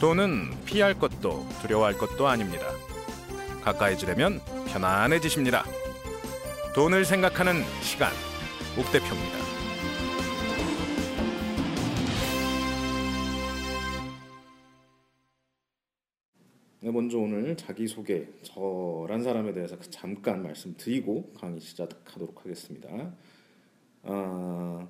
돈은 피할 것도 두려워할 것도 아닙니다. 가까이 지려면 편안해지십니다. 돈을 생각하는 시간, 옥 대표입니다. 네, 먼저 오늘 자기소개, 저란 사람에 대해서 잠깐 말씀드리고 강의 시작하도록 하겠습니다. 아,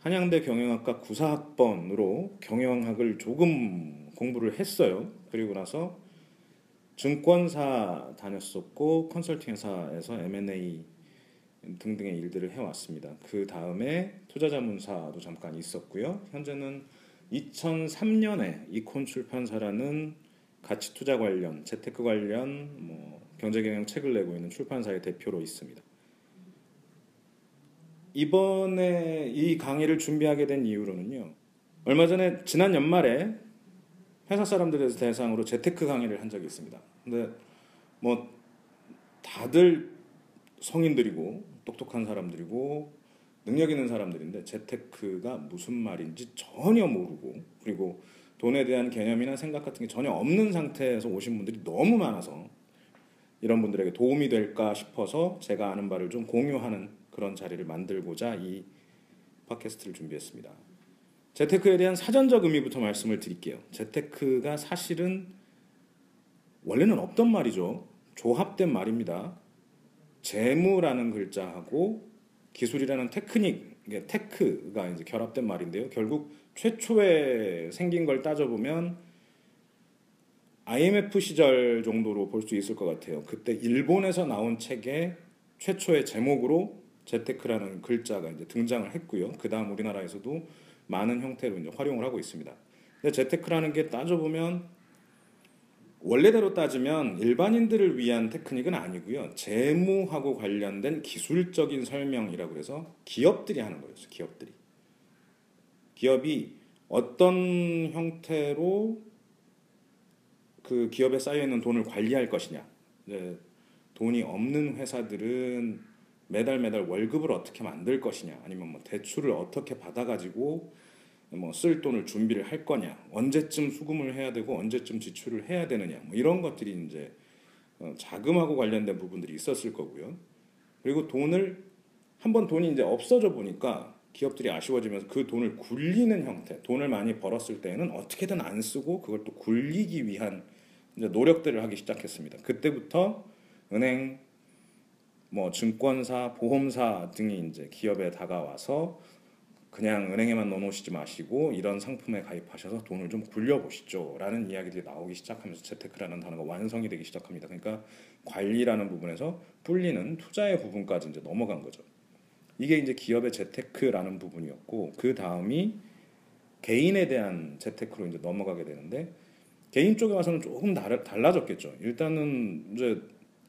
한양대 경영학과 9사학번으로 경영학을 조금 공부를 했어요. 그리고 나서 증권사 다녔었고 컨설팅 회사에서 M&A 등등의 일들을 해왔습니다. 그 다음에 투자자문사도 잠깐 있었고요. 현재는 2003년에 이콘 출판사라는 가치 투자 관련, 재테크 관련 뭐 경제 경영 책을 내고 있는 출판사의 대표로 있습니다. 이번에 이 강의를 준비하게 된 이유로는요. 얼마 전에 지난 연말에 회사 사람들에 대상으로 재테크 강의를 한 적이 있습니다. 근데 뭐 다들 성인들이고 똑똑한 사람들이고 능력 있는 사람들인데 재테크가 무슨 말인지 전혀 모르고 그리고 돈에 대한 개념이나 생각 같은 게 전혀 없는 상태에서 오신 분들이 너무 많아서 이런 분들에게 도움이 될까 싶어서 제가 아는 바를 좀 공유하는 그런 자리를 만들고자 이 팟캐스트를 준비했습니다. 재테크에 대한 사전적 의미부터 말씀을 드릴게요. 재테크가 사실은 원래는 없던 말이죠. 조합된 말입니다. 재무라는 글자하고 기술이라는 테크닉, 테크가 이제 결합된 말인데요. 결국 최초에 생긴 걸 따져보면 IMF 시절 정도로 볼 수 있을 것 같아요. 그때 일본에서 나온 책에 최초의 제목으로 재테크라는 글자가 이제 등장을 했고요. 그 다음 우리나라에서도 많은 형태로 이제 활용을 하고 있습니다. 근데 재테크라는 게 따져보면 원래대로 따지면 일반인들을 위한 테크닉은 아니고요. 재무하고 관련된 기술적인 설명이라고 해서 기업들이 하는 거예요. 기업들이. 기업이 어떤 형태로 그 기업에 쌓여 있는 돈을 관리할 것이냐. 돈이 없는 회사들은 매달 매달 월급을 어떻게 만들 것이냐, 아니면 뭐 대출을 어떻게 받아가지고 뭐 쓸 돈을 준비를 할 거냐, 언제쯤 수금을 해야 되고 언제쯤 지출을 해야 되느냐, 뭐 이런 것들이 이제 어, 자금하고 관련된 부분들이 있었을 거고요. 그리고 돈을 한번 돈이 이제 없어져 보니까 기업들이 아쉬워지면서 그 돈을 굴리는 형태, 돈을 많이 벌었을 때는 어떻게든 안 쓰고 그걸 또 굴리기 위한 노력들을 하기 시작했습니다. 그때부터 은행, 뭐 증권사, 보험사 등이 이제 기업에 다가와서 그냥 은행에만 넣어놓으시지 마시고 이런 상품에 가입하셔서 돈을 좀 굴려보시죠라는 이야기들이 나오기 시작하면서 재테크라는 단어가 완성이 되기 시작합니다. 그러니까 관리라는 부분에서 불리는 투자의 부분까지 이제 넘어간 거죠. 이게 이제 기업의 재테크라는 부분이었고 그 다음이 개인에 대한 재테크로 이제 넘어가게 되는데 개인 쪽에 와서는 조금 달라졌겠죠. 일단은 이제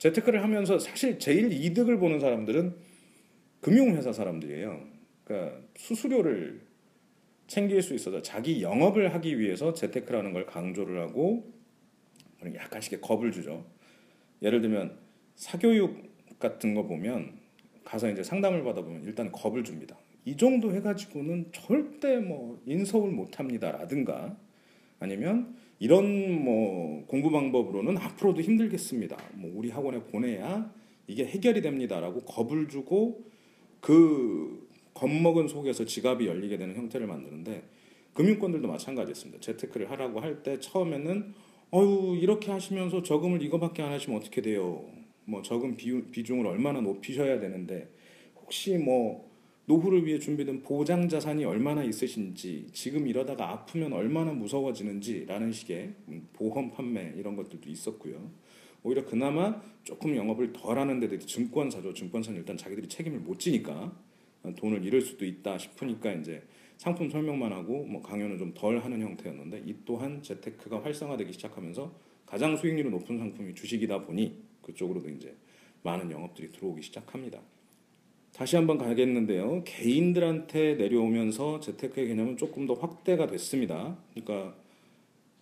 재테크를 하면서 사실 제일 이득을 보는 사람들은 금융회사 사람들이에요. 그러니까 수수료를 챙길 수 있어서 자기 영업을 하기 위해서 재테크라는 걸 강조를 하고 약간씩 겁을 주죠. 예를 들면 사교육 같은 거 보면 가서 이제 상담을 받아보면 일단 겁을 줍니다. 이 정도 해가지고는 절대 뭐 인서울 못합니다라든가 아니면 이런 뭐 공부 방법으로는 앞으로도 힘들겠습니다. 뭐 우리 학원에 보내야 이게 해결이 됩니다라고 겁을 주고 그 겁먹은 속에서 지갑이 열리게 되는 형태를 만드는데 금융권들도 마찬가지였습니다. 재테크를 하라고 할 때 처음에는 어유 이렇게 하시면서 저금을 이거밖에 안 하시면 어떻게 돼요? 뭐 적은 비중, 을 얼마나 높이셔야 되는데 혹시 뭐 노후를 위해 준비된 보장 자산이 얼마나 있으신지 지금 이러다가 아프면 얼마나 무서워지는지라는 식의 보험 판매 이런 것들도 있었고요. 오히려 그나마 조금 영업을 덜 하는 데들이 증권사죠. 증권사는 일단 자기들이 책임을 못 지니까 돈을 잃을 수도 있다 싶으니까 이제 상품 설명만 하고 뭐 강연을 좀 덜 하는 형태였는데 이 또한 재테크가 활성화되기 시작하면서 가장 수익률이 높은 상품이 주식이다 보니 그쪽으로도 이제 많은 영업들이 들어오기 시작합니다. 다시 한번 가겠는데요. 개인들한테 내려오면서 재테크의 개념은 조금 더 확대가 됐습니다. 그러니까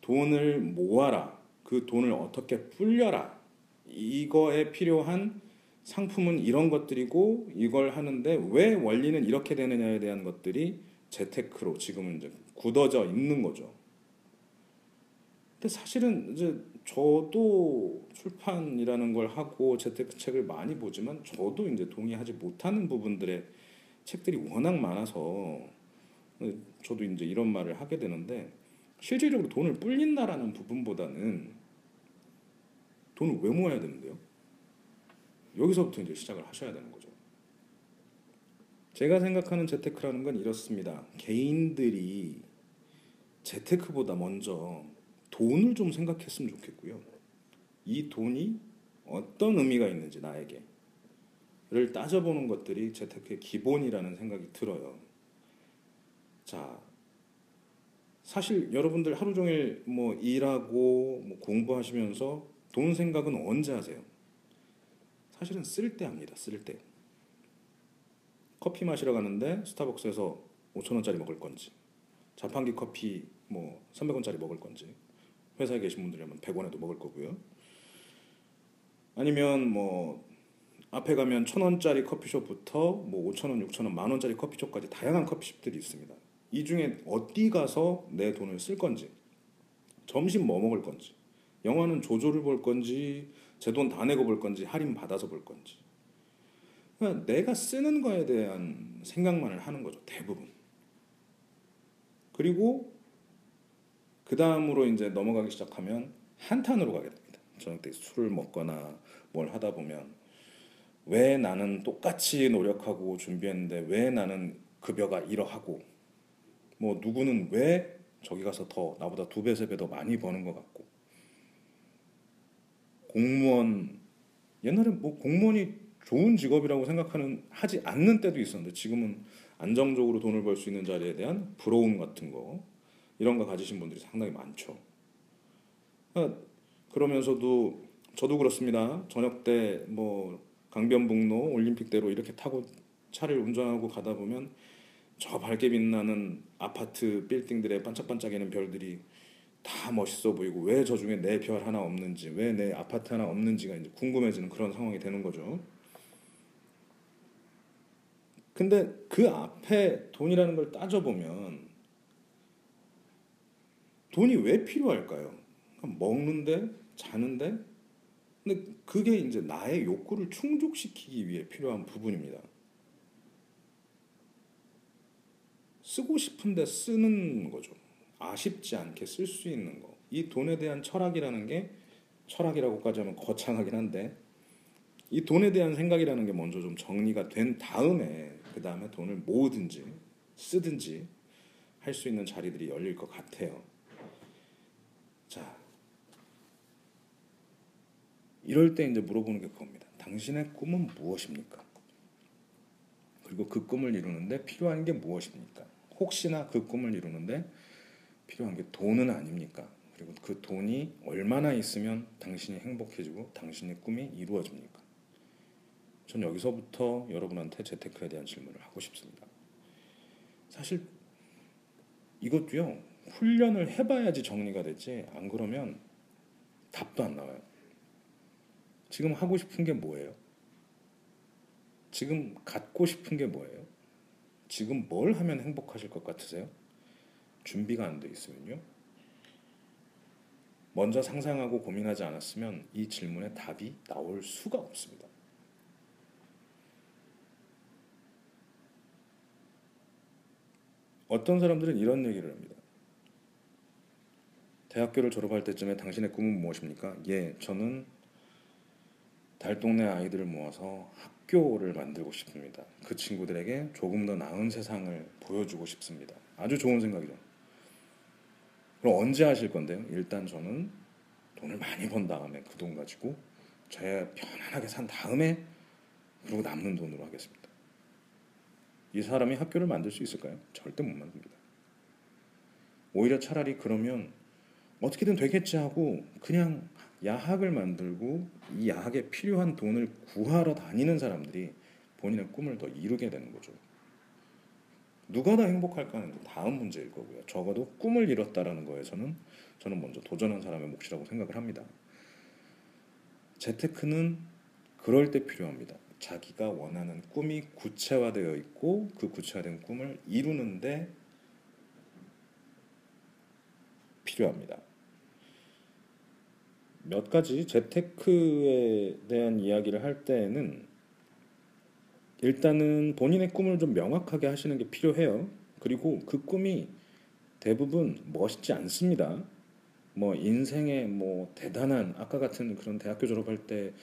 돈을 모아라. 그 돈을 어떻게 불려라. 이거에 필요한 상품은 이런 것들이고 이걸 하는데 왜 원리는 이렇게 되느냐에 대한 것들이 재테크로 지금은 이제 굳어져 있는 거죠. 근데 사실은 이제 저도 출판이라는 걸 하고 재테크 책을 많이 보지만 저도 이제 동의하지 못하는 부분들의 책들이 워낙 많아서 저도 이제 이런 말을 하게 되는데 실질적으로 돈을 불린다라는 부분보다는 돈을 왜 모아야 되는데요? 여기서부터 이제 시작을 하셔야 되는 거죠. 제가 생각하는 재테크라는 건 이렇습니다. 개인들이 재테크보다 먼저 돈을 좀 생각했으면 좋겠고요. 이 돈이 어떤 의미가 있는지 나에게를 따져보는 것들이 재테크의 기본이라는 생각이 들어요. 자, 사실 여러분들 하루 종일 뭐 일하고 뭐 공부하시면서 돈 생각은 언제 하세요? 사실은 쓸 때 합니다. 쓸 때. 커피 마시러 가는데 스타벅스에서 5천 원짜리 먹을 건지, 자판기 커피 뭐 300원짜리 먹을 건지, 회사에 계신 분들이라면 100원에도 먹을 거고요. 아니면 뭐 앞에 가면 천 원짜리 커피숍부터 뭐 5천 원, 6천 원, 만 원짜리 커피숍까지 다양한 커피숍들이 있습니다. 이 중에 어디 가서 내 돈을 쓸 건지, 점심 뭐 먹을 건지, 영화는 조조를 볼 건지, 제 돈 다 내고 볼 건지, 할인 받아서 볼 건지. 그러니까 내가 쓰는 거에 대한 생각만을 하는 거죠, 대부분. 그리고 그 다음으로 이제 넘어가기 시작하면 한탄으로 가게 됩니다. 저녁 때 술을 먹거나 뭘 하다 보면 왜 나는 똑같이 노력하고 준비했는데 왜 나는 급여가 이러하고 뭐 누구는 왜 저기 가서 더 나보다 두 배, 세 배 더 많이 버는 것 같고 공무원 옛날에 뭐 공무원이 좋은 직업이라고 생각하는 하지 않는 때도 있었는데 지금은 안정적으로 돈을 벌 수 있는 자리에 대한 부러움 같은 거 이런 거 가지신 분들이 상당히 많죠. 그러니까 그러면서도 저도 그렇습니다. 저녁 때 뭐 강변북로 올림픽대로 이렇게 타고 차를 운전하고 가다 보면 저 밝게 빛나는 아파트 빌딩들의 반짝반짝이는 별들이 다 멋있어 보이고 왜 저 중에 내 별 하나 없는지 왜 내 아파트 하나 없는지가 이제 궁금해지는 그런 상황이 되는 거죠. 근데 그 앞에 돈이라는 걸 따져보면 돈이 왜 필요할까요? 먹는데, 자는데, 근데 그게 이제 나의 욕구를 충족시키기 위해 필요한 부분입니다. 쓰고 싶은데 쓰는 거죠. 아쉽지 않게 쓸 수 있는 거. 이 돈에 대한 철학이라는 게 철학이라고까지 하면 거창하긴 한데 이 돈에 대한 생각이라는 게 먼저 좀 정리가 된 다음에 그 다음에 돈을 모으든지 쓰든지 할 수 있는 자리들이 열릴 것 같아요. 자, 이럴 때 이제 물어보는 게 그겁니다. 당신의 꿈은 무엇입니까? 그리고 그 꿈을 이루는데 필요한 게 무엇입니까? 혹시나 그 꿈을 이루는데 필요한 게 돈은 아닙니까? 그리고 그 돈이 얼마나 있으면 당신이 행복해지고 당신의 꿈이 이루어집니까? 전 여기서부터 여러분한테 재테크에 대한 질문을 하고 싶습니다. 사실 이것도요 훈련을 해봐야지 정리가 되지 안 그러면 답도 안 나와요. 지금 하고 싶은 게 뭐예요? 지금 갖고 싶은 게 뭐예요? 지금 뭘 하면 행복하실 것 같으세요? 준비가 안 돼 있으면요. 먼저 상상하고 고민하지 않았으면 이 질문에 답이 나올 수가 없습니다. 어떤 사람들은 이런 얘기를 합니다. 대학교를 졸업할 때쯤에 당신의 꿈은 무엇입니까? 예, 저는 달 동네 아이들을 모아서 학교를 만들고 싶습니다. 그 친구들에게 조금 더 나은 세상을 보여주고 싶습니다. 아주 좋은 생각이죠. 그럼 언제 하실 건데요? 일단 저는 돈을 많이 번 다음에 그 돈 가지고 제 편안하게 산 다음에 그리고 남는 돈으로 하겠습니다. 이 사람이 학교를 만들 수 있을까요? 절대 못 만듭니다. 오히려 차라리 그러면 어떻게든 되겠지 하고 그냥 야학을 만들고 이 야학에 필요한 돈을 구하러 다니는 사람들이 본인의 꿈을 더 이루게 되는 거죠. 누가 더 행복할까는 다음 문제일 거고요. 적어도 꿈을 이뤘다라는 거에서는 저는 먼저 도전한 사람의 몫이라고 생각을 합니다. 재테크는 그럴 때 필요합니다. 자기가 원하는 꿈이 구체화되어 있고 그 구체화된 꿈을 이루는데 필요합니다. 몇 가지 재테크에 대한 이야기를 할 때에는 일단은 본인의 꿈을 좀 명확하게 하시는 게 필요해요. 그리고 그 꿈이 대부분 멋있지 않습니다. 뭐 인생의 뭐 대단한 아까 같은 그런 대학교 졸업할 때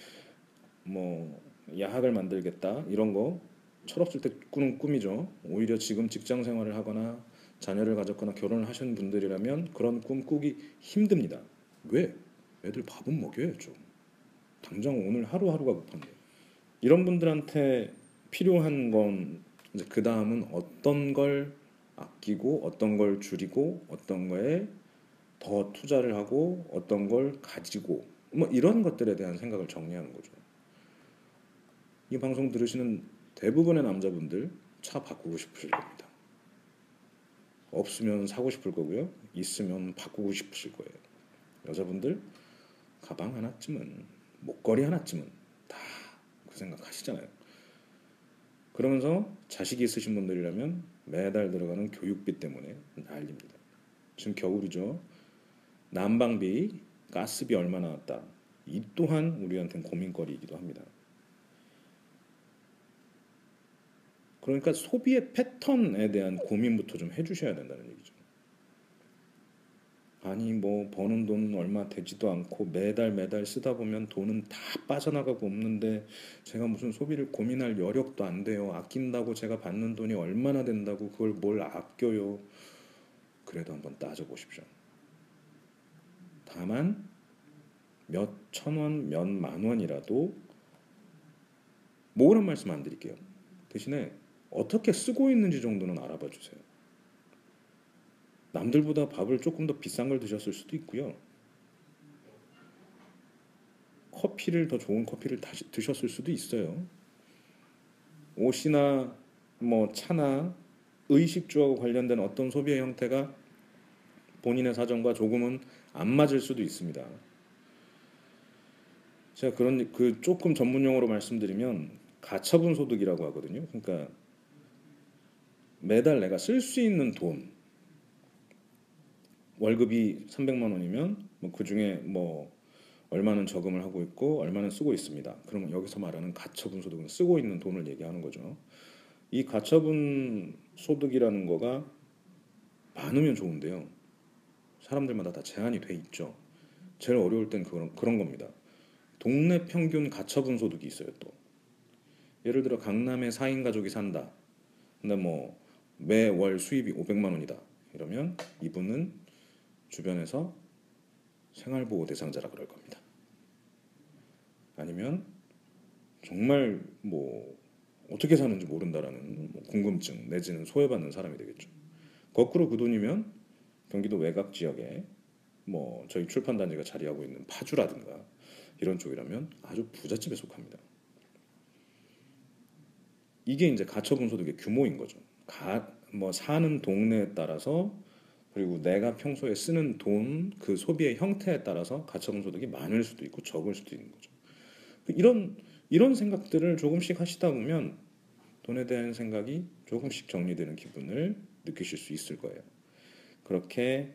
뭐 야학을 만들겠다 이런 거 철없을 때 꾸는 꿈이죠. 오히려 지금 직장 생활을 하거나 자녀를 가졌거나 결혼을 하신 분들이라면 그런 꿈 꾸기 힘듭니다. 왜? 애들 밥은 먹여야죠. 당장 오늘 하루하루가 급한데. 이런 분들한테 필요한 건 이제 그 다음은 어떤 걸 아끼고 어떤 걸 줄이고 어떤 거에 더 투자를 하고 어떤 걸 가지고 뭐 이런 것들에 대한 생각을 정리하는 거죠. 이 방송 들으시는 대부분의 남자분들 차 바꾸고 싶으실 겁니다. 없으면 사고 싶을 거고요. 있으면 바꾸고 싶으실 거예요. 여자분들 가방 하나쯤은 목걸이 하나쯤은 다 그 생각 하시잖아요. 그러면서 자식이 있으신 분들이라면 매달 들어가는 교육비 때문에 난립니다. 지금 겨울이죠. 난방비, 가스비 얼마 나왔다. 이 또한 우리한테는 고민거리이기도 합니다. 그러니까 소비의 패턴에 대한 고민부터 좀 해주셔야 된다는 얘기죠. 아니 뭐 버는 돈 얼마 되지도 않고 매달 매달 쓰다 보면 돈은 다 빠져나가고 없는데 제가 무슨 소비를 고민할 여력도 안 돼요. 아낀다고 제가 받는 돈이 얼마나 된다고 그걸 뭘 아껴요. 그래도 한번 따져보십시오. 다만 몇 천 원, 몇 만 원이라도 뭐그런 말씀 안 드릴게요. 대신에 어떻게 쓰고 있는지 정도는 알아봐 주세요. 남들보다 밥을 조금 더 비싼 걸 드셨을 수도 있고요. 커피를 더 좋은 커피를 다시 드셨을 수도 있어요. 옷이나 뭐 차나 의식주하고 관련된 어떤 소비의 형태가 본인의 사정과 조금은 안 맞을 수도 있습니다. 제가 그런 그 조금 전문 용어로 말씀드리면 가처분 소득이라고 하거든요. 그러니까 매달 내가 쓸 수 있는 돈 월급이 300만 원이면 뭐 그 중에 뭐 얼마는 저금을 하고 있고 얼마는 쓰고 있습니다. 그러면 여기서 말하는 가처분 소득은 쓰고 있는 돈을 얘기하는 거죠. 이 가처분 소득이라는 거가 많으면 좋은데요. 사람들마다 다 제한이 돼 있죠. 제일 어려울 땐 그런 그런 겁니다. 동네 평균 가처분 소득이 있어요 또. 예를 들어 강남에 4인 가족이 산다. 근데 뭐 매월 수입이 500만 원이다. 이러면 이분은 주변에서 생활보호 대상자라 그럴 겁니다. 아니면 정말 뭐 어떻게 사는지 모른다라는 뭐 궁금증 내지는 소외받는 사람이 되겠죠. 거꾸로 그 돈이면 경기도 외곽 지역에 뭐 저희 출판 단지가 자리하고 있는 파주라든가 이런 쪽이라면 아주 부잣집에 속합니다. 이게 이제 가처분 소득의 규모인 거죠. 가, 뭐 사는 동네에 따라서 그리고 내가 평소에 쓰는 돈 그 소비의 형태에 따라서 가처분 소득이 많을 수도 있고 적을 수도 있는 거죠. 이런 이런 생각들을 조금씩 하시다 보면 돈에 대한 생각이 조금씩 정리되는 기분을 느끼실 수 있을 거예요. 그렇게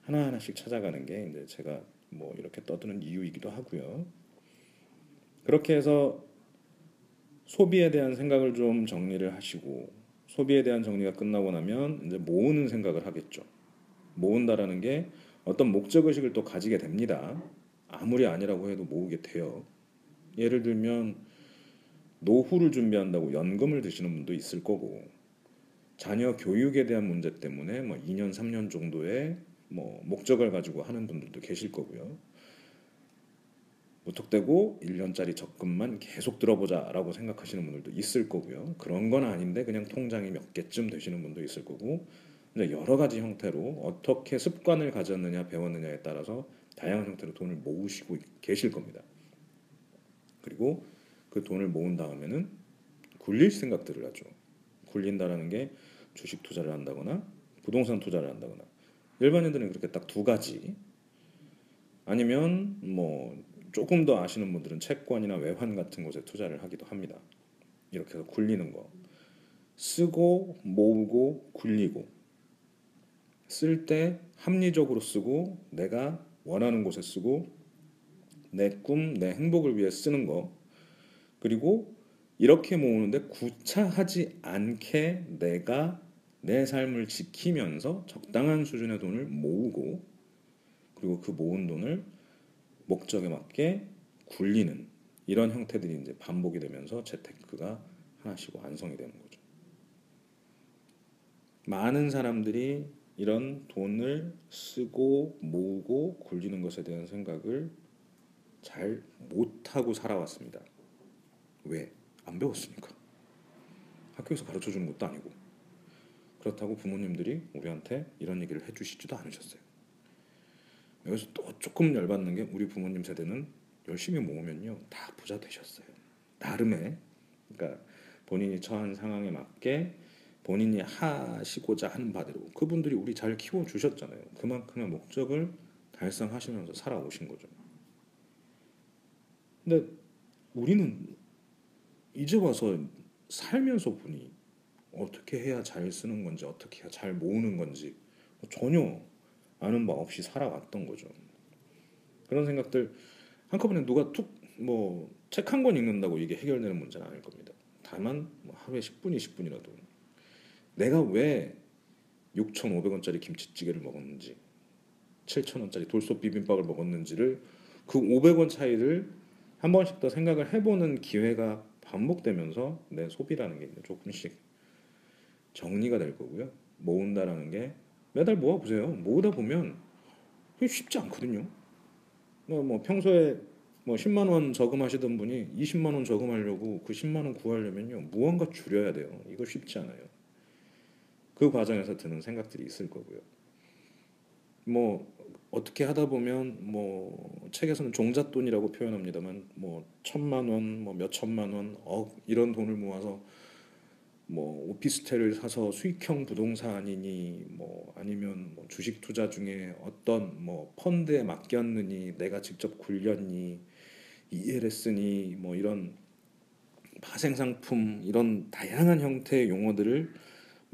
하나하나씩 찾아가는 게 이제 제가 뭐 이렇게 떠드는 이유이기도 하고요. 그렇게 해서 소비에 대한 생각을 좀 정리를 하시고 소비에 대한 정리가 끝나고 나면 이제 모으는 생각을 하겠죠. 모은다라는 게 어떤 목적 의식을 또 가지게 됩니다. 아무리 아니라고 해도 모으게 돼요. 예를 들면 노후를 준비한다고 연금을 드시는 분도 있을 거고 자녀 교육에 대한 문제 때문에 뭐 2년 3년 정도의 뭐 목적을 가지고 하는 분들도 계실 거고요. 무턱대고 1년짜리 적금만 계속 들어보자라고 생각하시는 분들도 있을 거고요. 그런 건 아닌데 그냥 통장이 몇 개쯤 되시는 분도 있을 거고 여러 가지 형태로 어떻게 습관을 가졌느냐 배웠느냐에 따라서 다양한 형태로 돈을 모으시고 계실 겁니다. 그리고 그 돈을 모은 다음에는 굴릴 생각들을 하죠. 굴린다라는 게 주식 투자를 한다거나 부동산 투자를 한다거나 일반인들은 그렇게 딱 두 가지 아니면 뭐 조금 더 아시는 분들은 채권이나 외환 같은 곳에 투자를 하기도 합니다. 이렇게 해서 굴리는 거 쓰고 모으고 굴리고 쓸 때 합리적으로 쓰고 내가 원하는 곳에 쓰고 내 꿈, 내 행복을 위해 쓰는 거 그리고 이렇게 모으는데 구차하지 않게 내가 내 삶을 지키면서 적당한 수준의 돈을 모으고 그리고 그 모은 돈을 목적에 맞게 굴리는 이런 형태들이 이제 반복이 되면서 재테크가 하나씩 완성이 되는 거죠. 많은 사람들이 이런 돈을 쓰고 모으고 굴리는 것에 대한 생각을 잘 못하고 살아왔습니다. 왜? 안 배웠으니까. 학교에서 가르쳐 주는 것도 아니고. 그렇다고 부모님들이 우리한테 이런 얘기를 해주시지도 않으셨어요. 여기서 또 조금 열받는 게 우리 부모님 세대는 열심히 모으면요 다 부자 되셨어요. 나름의 그러니까 본인이 처한 상황에 맞게 본인이 하시고자 하는 바대로 그분들이 우리 잘 키워 주셨잖아요. 그만큼의 목적을 달성하시면서 살아오신 거죠. 근데 우리는 이제 와서 살면서 보니 어떻게 해야 잘 쓰는 건지 어떻게 해야 잘 모으는 건지 전혀 아는 바 없이 살아왔던 거죠. 그런 생각들 한꺼번에 누가 툭 뭐 책 한 권 읽는다고 이게 해결되는 문제는 아닐 겁니다. 다만 뭐 하루에 10분, 20분이라도 내가 왜 6,500원짜리 김치찌개를 먹었는지 7,000원짜리 돌솥 비빔밥을 먹었는지를 그 500원 차이를 한 번씩 더 생각을 해보는 기회가 반복되면서 내 소비라는 게 조금씩 정리가 될 거고요. 모은다라는 게 매달 모아 보세요. 모으다 보면 쉽지 않거든요. 뭐, 뭐 평소에 뭐 10만 원 저금하시던 분이 20만 원 저금하려고 그 10만 원 구하려면요 무언가 줄여야 돼요. 이거 쉽지 않아요. 그 과정에서 드는 생각들이 있을 거고요. 뭐 어떻게 하다 보면 뭐 책에서는 종잣돈이라고 표현합니다만 뭐 천만 원, 뭐 몇 천만 원, 억 이런 돈을 모아서 뭐 오피스텔을 사서 수익형 부동산이니 뭐 아니면 뭐 주식 투자 중에 어떤 뭐 펀드에 맡겼느니 내가 직접 굴렸니 ELS니 뭐 이런 파생상품 이런 다양한 형태의 용어들을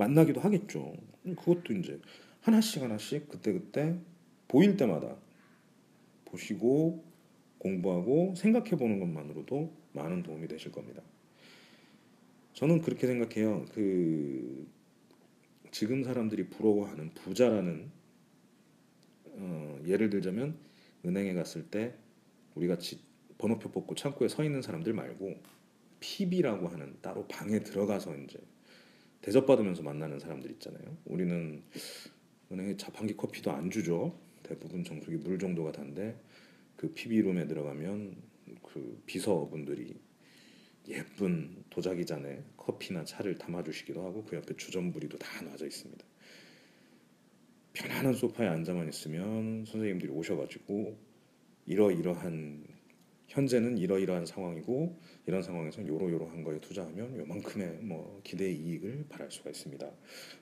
만나기도 하겠죠. 그것도 이제 하나씩 하나씩 그때 그때 보일 때마다 보시고 공부하고 생각해 보는 것만으로도 많은 도움이 되실 겁니다. 저는 그렇게 생각해요. 그 지금 사람들이 부러워하는 부자라는 어, 예를 들자면 은행에 갔을 때 우리 같이 번호표 뽑고 창구에 서 있는 사람들 말고 PB라고 하는 따로 방에 들어가서 이제 대접받으면서 만나는 사람들 있잖아요. 우리는 은행에 자판기 커피도 안 주죠. 대부분 정수기 물 정도가 단데 그 PB룸에 들어가면 그 비서분들이 예쁜 도자기 잔에 커피나 차를 담아주시기도 하고 그 옆에 주전부리도 다 놔져 있습니다. 편안한 소파에 앉아만 있으면 선생님들이 오셔가지고 이러이러한 현재는 이러이러한 상황이고 이런 상황에서 요러요러한 거에 투자하면 요만큼의 뭐 기대 이익을 바랄 수가 있습니다.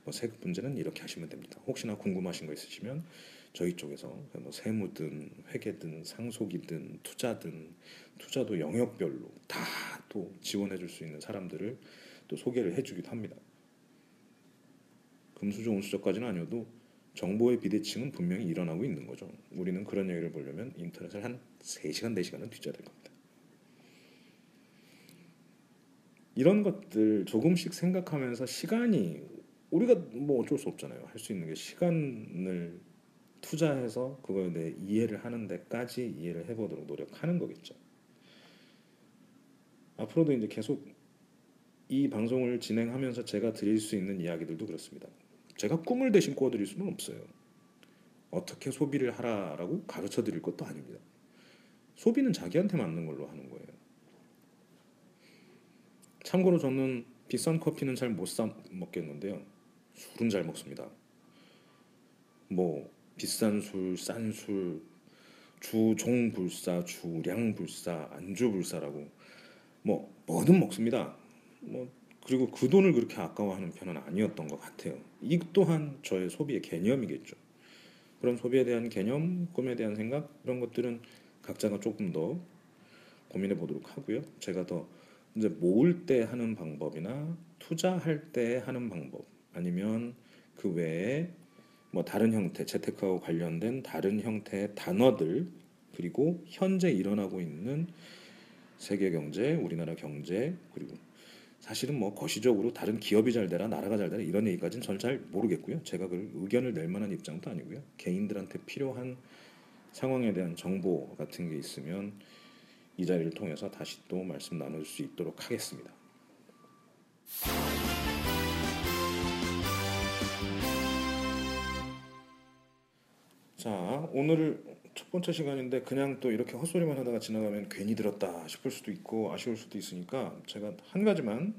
뭐 세금 문제는 이렇게 하시면 됩니다. 혹시나 궁금하신 거 있으시면 저희 쪽에서 뭐 세무든 회계든 상속이든 투자든 투자도 영역별로 다 또 지원해 줄 수 있는 사람들을 또 소개를 해 주기도 합니다. 금수저 운수저까지는 아니어도 정보의 비대칭은 분명히 일어나고 있는 거죠. 우리는 그런 얘기를 보려면 인터넷을 한 3시간, 4시간은 뒤져야 될 겁니다. 이런 것들 조금씩 생각하면서 시간이 우리가 뭐 어쩔 수 없잖아요. 할 수 있는 게 시간을 투자해서 그거에 대해 이해를 하는 데까지 이해를 해보도록 노력하는 거겠죠. 앞으로도 이제 계속 이 방송을 진행하면서 제가 드릴 수 있는 이야기들도 그렇습니다. 제가 꿈을 대신 꿔드릴 수는 없어요. 어떻게 소비를 하라라고 가르쳐 드릴 것도 아닙니다. 소비는 자기한테 맞는 걸로 하는 거예요. 참고로 저는 비싼 커피는 잘 못 사 먹겠는데요. 술은 잘 먹습니다. 뭐 비싼 술, 싼 술, 주종불사, 주량불사, 안주불사라고 뭐 뭐든 먹습니다. 뭐 그리고 그 돈을 그렇게 아까워하는 편은 아니었던 것 같아요. 이 또한 저의 소비의 개념이겠죠. 그런 소비에 대한 개념, 꿈에 대한 생각 이런 것들은 각자가 조금 더 고민해 보도록 하고요. 제가 더 이제 모을 때 하는 방법이나 투자할 때 하는 방법 아니면 그 외에 뭐 다른 형태 재테크하고 관련된 다른 형태의 단어들 그리고 현재 일어나고 있는 세계 경제, 우리나라 경제 그리고 사실은 뭐 거시적으로 다른 기업이 잘 되라 나라가 잘 되라 이런 얘기까지는 저는 잘 모르겠고요. 제가 그 의견을 낼 만한 입장도 아니고요. 개인들한테 필요한 상황에 대한 정보 같은 게 있으면 이 자리를 통해서 다시 또 말씀 나눌 수 있도록 하겠습니다. 자, 오늘 첫 번째 시간인데 그냥 또 이렇게 헛소리만 하다가 지나가면 괜히 들었다 싶을 수도 있고 아쉬울 수도 있으니까 제가 한 가지만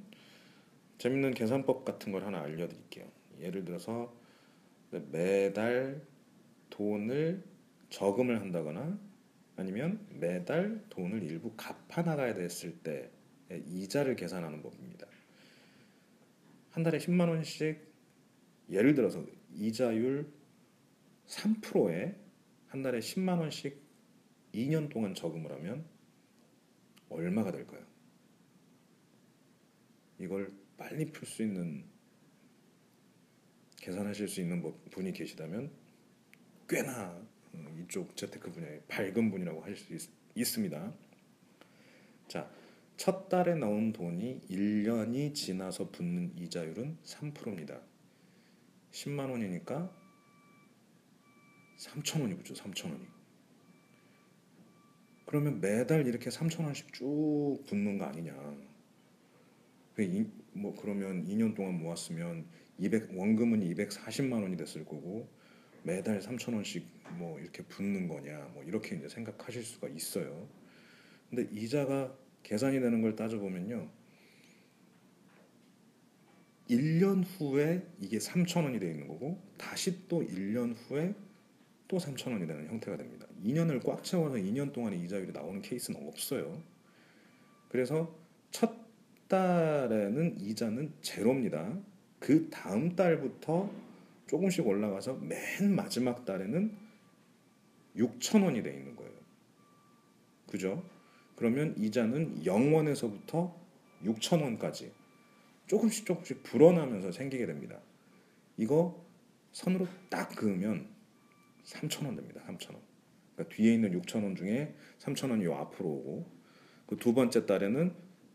재밌는 계산법 같은 걸 하나 알려드릴게요. 예를 들어서 매달 돈을 저금을 한다거나 아니면 매달 돈을 일부 갚아 나가야 됐을 때 이자를 계산하는 법입니다. 한 달에 10만 원씩 예를 들어서 이자율 3%에 한 달에 10만 원씩 2년 동안 저금을 하면 얼마가 될까요? 이걸 빨리 풀 수 있는 계산하실 수 있는 분이 계시다면 꽤나 어, 이쪽 재테크 분야에 밝은 분이라고 할 수 있습니다. 자, 첫 달에 넣은 돈이 1년이 지나서 붙는 이자율은 3%입니다. 10만 원이니까 3천 원이 붙죠. 3천 원이. 그러면 매달 이렇게 3천 원씩 쭉 붙는 거 아니냐. 그뭐 그러면 2년 동안 모았으면 200 원금은 240만 원이 됐을 거고 매달 3천 원씩 뭐 이렇게 붙는 거냐 뭐 이렇게 이제 생각하실 수가 있어요. 근데 이자가 계산이 되는 걸 따져보면요. 1년 후에 이게 3천 원이 되어 있는 거고 다시 또 1년 후에 또 3천 원이 되는 형태가 됩니다. 2년을 꽉 채워서 2년 동안의 이자율이 나오는 케이스는 없어요. 그래서 첫 달에는 이자는 제로입니다. 그 다음 달부터 조금씩 올라가서 맨 마지막 달에는 6천 원이 돼 있는 거예요. 그죠? 그러면 이자는 0원에서부터 6천 원까지 조금씩 조금씩 불어나면서 생기게 됩니다. 이거 선으로 딱 그으면 3천 원 됩니다. 3천 원. 그러니까 뒤에 있는 6천 원 중에 3천 원이 요 앞으로 오고 그 두 번째 달에는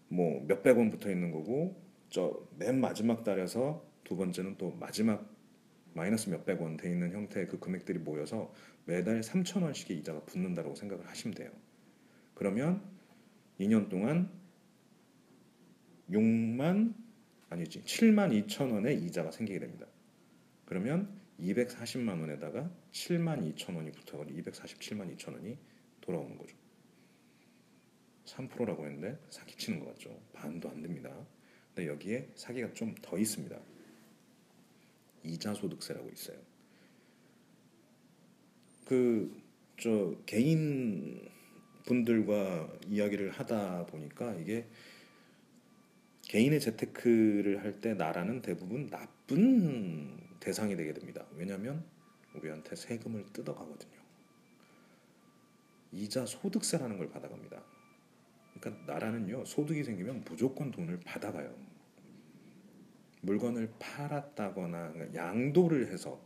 뭐 몇백 원 붙어 있는 거고 저 맨 마지막 달에서 두 번째는 또 마지막 마이너스 몇백 원 돼 있는 형태의 그 금액들이 모여서 매달 3천 원씩의 이자가 붙는다고 생각을 하시면 돼요. 그러면 2년 동안 6만 아니지 7만 2천 원의 이자가 생기게 됩니다. 그러면 240만 원에다가 7만 2천 원이 붙어가지고 247만 2천 원이 돌아오는 거죠. 3%라고 했는데 사기치는 것 같죠. 반도 안 됩니다. 근데 여기에 사기가 좀 더 있습니다. 이자 소득세라고 있어요. 그 저 개인 분들과 이야기를 하다 보니까 이게 개인의 재테크를 할 때 나라는 대부분 나쁜 대상이 되게 됩니다. 왜냐하면 우리한테 세금을 뜯어가거든요. 이자 소득세라는 걸 받아갑니다. 그러니까 나라는요 소득이 생기면 무조건 돈을 받아가요. 물건을 팔았다거나 양도를 해서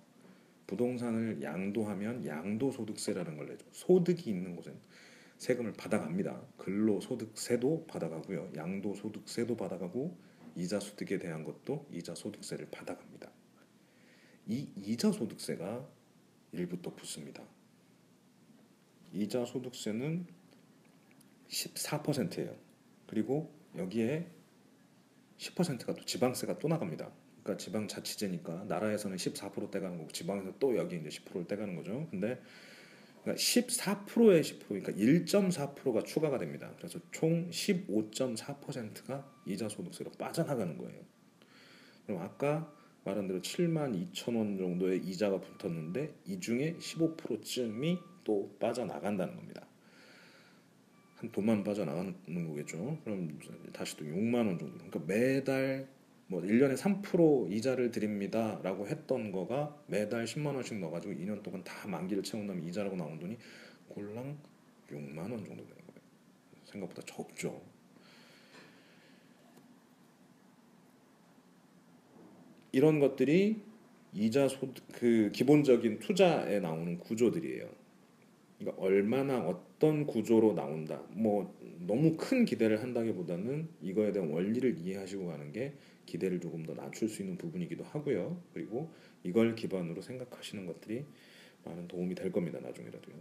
부동산을 양도하면 양도소득세라는 걸 내죠. 소득이 있는 곳은 세금을 받아갑니다. 근로소득세도 받아가고요. 양도소득세도 받아가고 이자소득에 대한 것도 이자소득세를 받아갑니다. 이 이자 소득세가 일부 또 붙습니다. 이자 소득세는 14%예요. 그리고 여기에 10%가 또 지방세가 또 나갑니다. 그러니까 지방 자치제니까 나라에서는 14% 떼가는 거고 지방에서 또 여기 이제 10%를 떼가는 거죠. 근데 그러니까 14%에 10% 그러니까 1.4%가 추가가 됩니다. 그래서 총 15.4%가 이자 소득세로 빠져나가는 거예요. 그럼 아까 말한 대로 7만 2천 원 정도의 이자가 붙었는데 이 중에 15%쯤이 또 빠져나간다는 겁니다. 한 돈만 빠져나가는 거겠죠. 그럼 다시 또 6만 원 정도. 그러니까 매달 뭐 1년에 3% 이자를 드립니다라고 했던 거가 매달 10만 원씩 넣어 가지고 2년 동안 다 만기를 채운 다음에 이자라고 나온 돈이 골랑 6만 원 정도 되는 거예요. 생각보다 적죠. 이런 것들이 이자 소득 그 기본적인 투자에 나오는 구조들이에요. 그러니까 얼마나 어떤 구조로 나온다. 뭐 너무 큰 기대를 한다기보다는 이거에 대한 원리를 이해하시고 가는 게 기대를 조금 더 낮출 수 있는 부분이기도 하고요. 그리고 이걸 기반으로 생각하시는 것들이 많은 도움이 될 겁니다. 나중에라도요.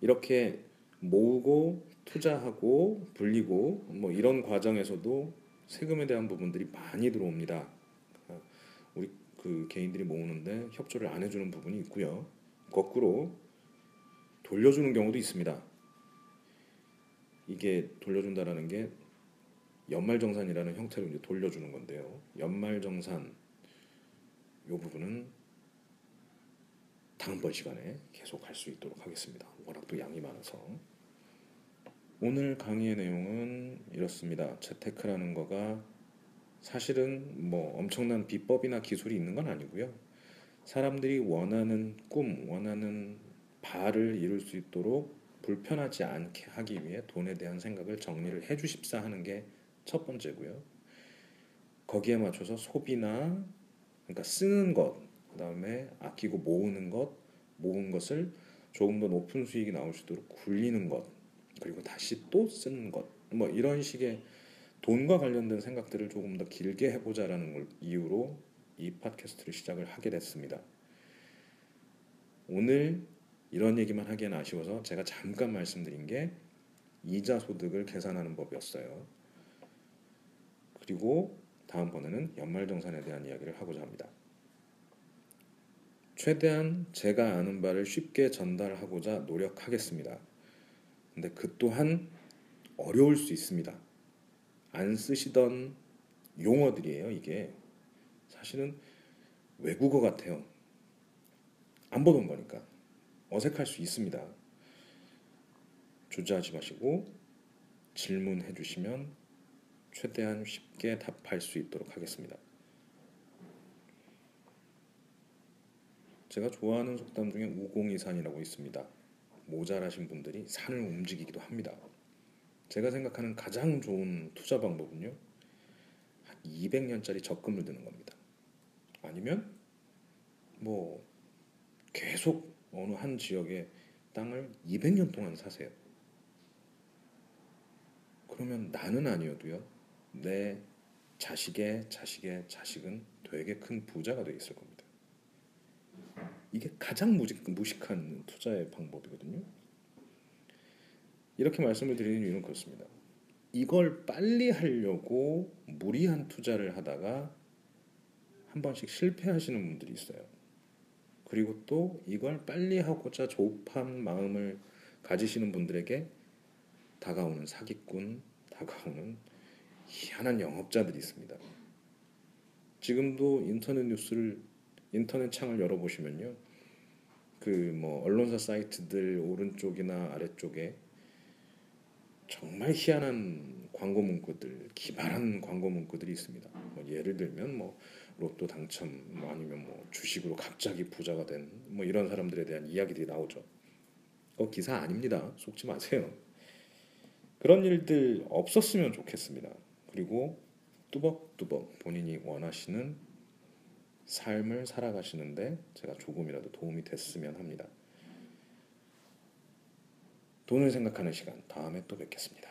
이렇게 모으고 투자하고 불리고 뭐 이런 과정에서도 세금에 대한 부분들이 많이 들어옵니다. 우리 그 개인들이 모으는데 협조를 안 해주는 부분이 있고요. 거꾸로 돌려주는 경우도 있습니다. 이게 돌려준다라는 게 연말정산이라는 형태로 이제 돌려주는 건데요. 연말정산 요 부분은 다음번 시간에 계속 할 수 있도록 하겠습니다. 워낙 또 양이 많아서 오늘 강의의 내용은 이렇습니다. 재테크라는 거가 사실은 뭐 엄청난 비법이나 기술이 있는 건 아니고요. 사람들이 원하는 꿈, 원하는 바를 이룰 수 있도록 불편하지 않게 하기 위해 돈에 대한 생각을 정리를 해 주십사 하는 게 첫 번째고요. 거기에 맞춰서 소비나 그러니까 쓰는 것, 그다음에 아끼고 모으는 것, 모은 것을 조금 더 높은 수익이 나올 수 있도록 굴리는 것, 그리고 다시 또 쓰는 것, 뭐 이런 식의 돈과 관련된 생각들을 조금 더 길게 해보자라는 걸 이유로 이 팟캐스트를 시작을 하게 됐습니다. 오늘 이런 얘기만 하기엔 아쉬워서 제가 잠깐 말씀드린 게 이자 소득을 계산하는 법이었어요. 그리고 다음번에는 연말정산에 대한 이야기를 하고자 합니다. 최대한 제가 아는 바를 쉽게 전달하고자 노력하겠습니다. 근데 그 또한 어려울 수 있습니다. 안 쓰시던 용어들이에요, 이게. 사실은 외국어 같아요. 안 보던 거니까. 어색할 수 있습니다. 주저하지 마시고 질문해 주시면 최대한 쉽게 답할 수 있도록 하겠습니다. 제가 좋아하는 속담 중에 우공이산이라고 있습니다. 모자라신 분들이 산을 움직이기도 합니다. 제가 생각하는 가장 좋은 투자 방법은요. 한 200년짜리 적금을 드는 겁니다. 아니면 뭐 계속 어느 한 지역의 땅을 200년 동안 사세요. 그러면 나는 아니어도요. 내 자식의 자식의 자식은 되게 큰 부자가 되어 있을 겁니다. 이게 가장 무식, 무식한 투자의 방법이거든요. 이렇게 말씀을 드리는 이유는 그렇습니다. 이걸 빨리 하려고 무리한 투자를 하다가 한 번씩 실패하시는 분들이 있어요. 그리고 또 이걸 빨리 하고자 조급한 마음을 가지시는 분들에게 다가오는 사기꾼, 다가오는 희한한 영업자들이 있습니다. 지금도 인터넷 뉴스를 인터넷 창을 열어보시면요. 그 뭐 언론사 사이트들 오른쪽이나 아래쪽에 정말 희한한 광고 문구들, 기발한 광고 문구들이 있습니다. 뭐 예를 들면 뭐 로또 당첨, 뭐 아니면 뭐 주식으로 갑자기 부자가 된 뭐 이런 사람들에 대한 이야기들이 나오죠. 어 기사 아닙니다. 속지 마세요. 그런 일들 없었으면 좋겠습니다. 그리고 뚜벅뚜벅 본인이 원하시는 삶을 살아가시는데 제가 조금이라도 도움이 됐으면 합니다. 돈을 생각하는 시간 다음에 또 뵙겠습니다.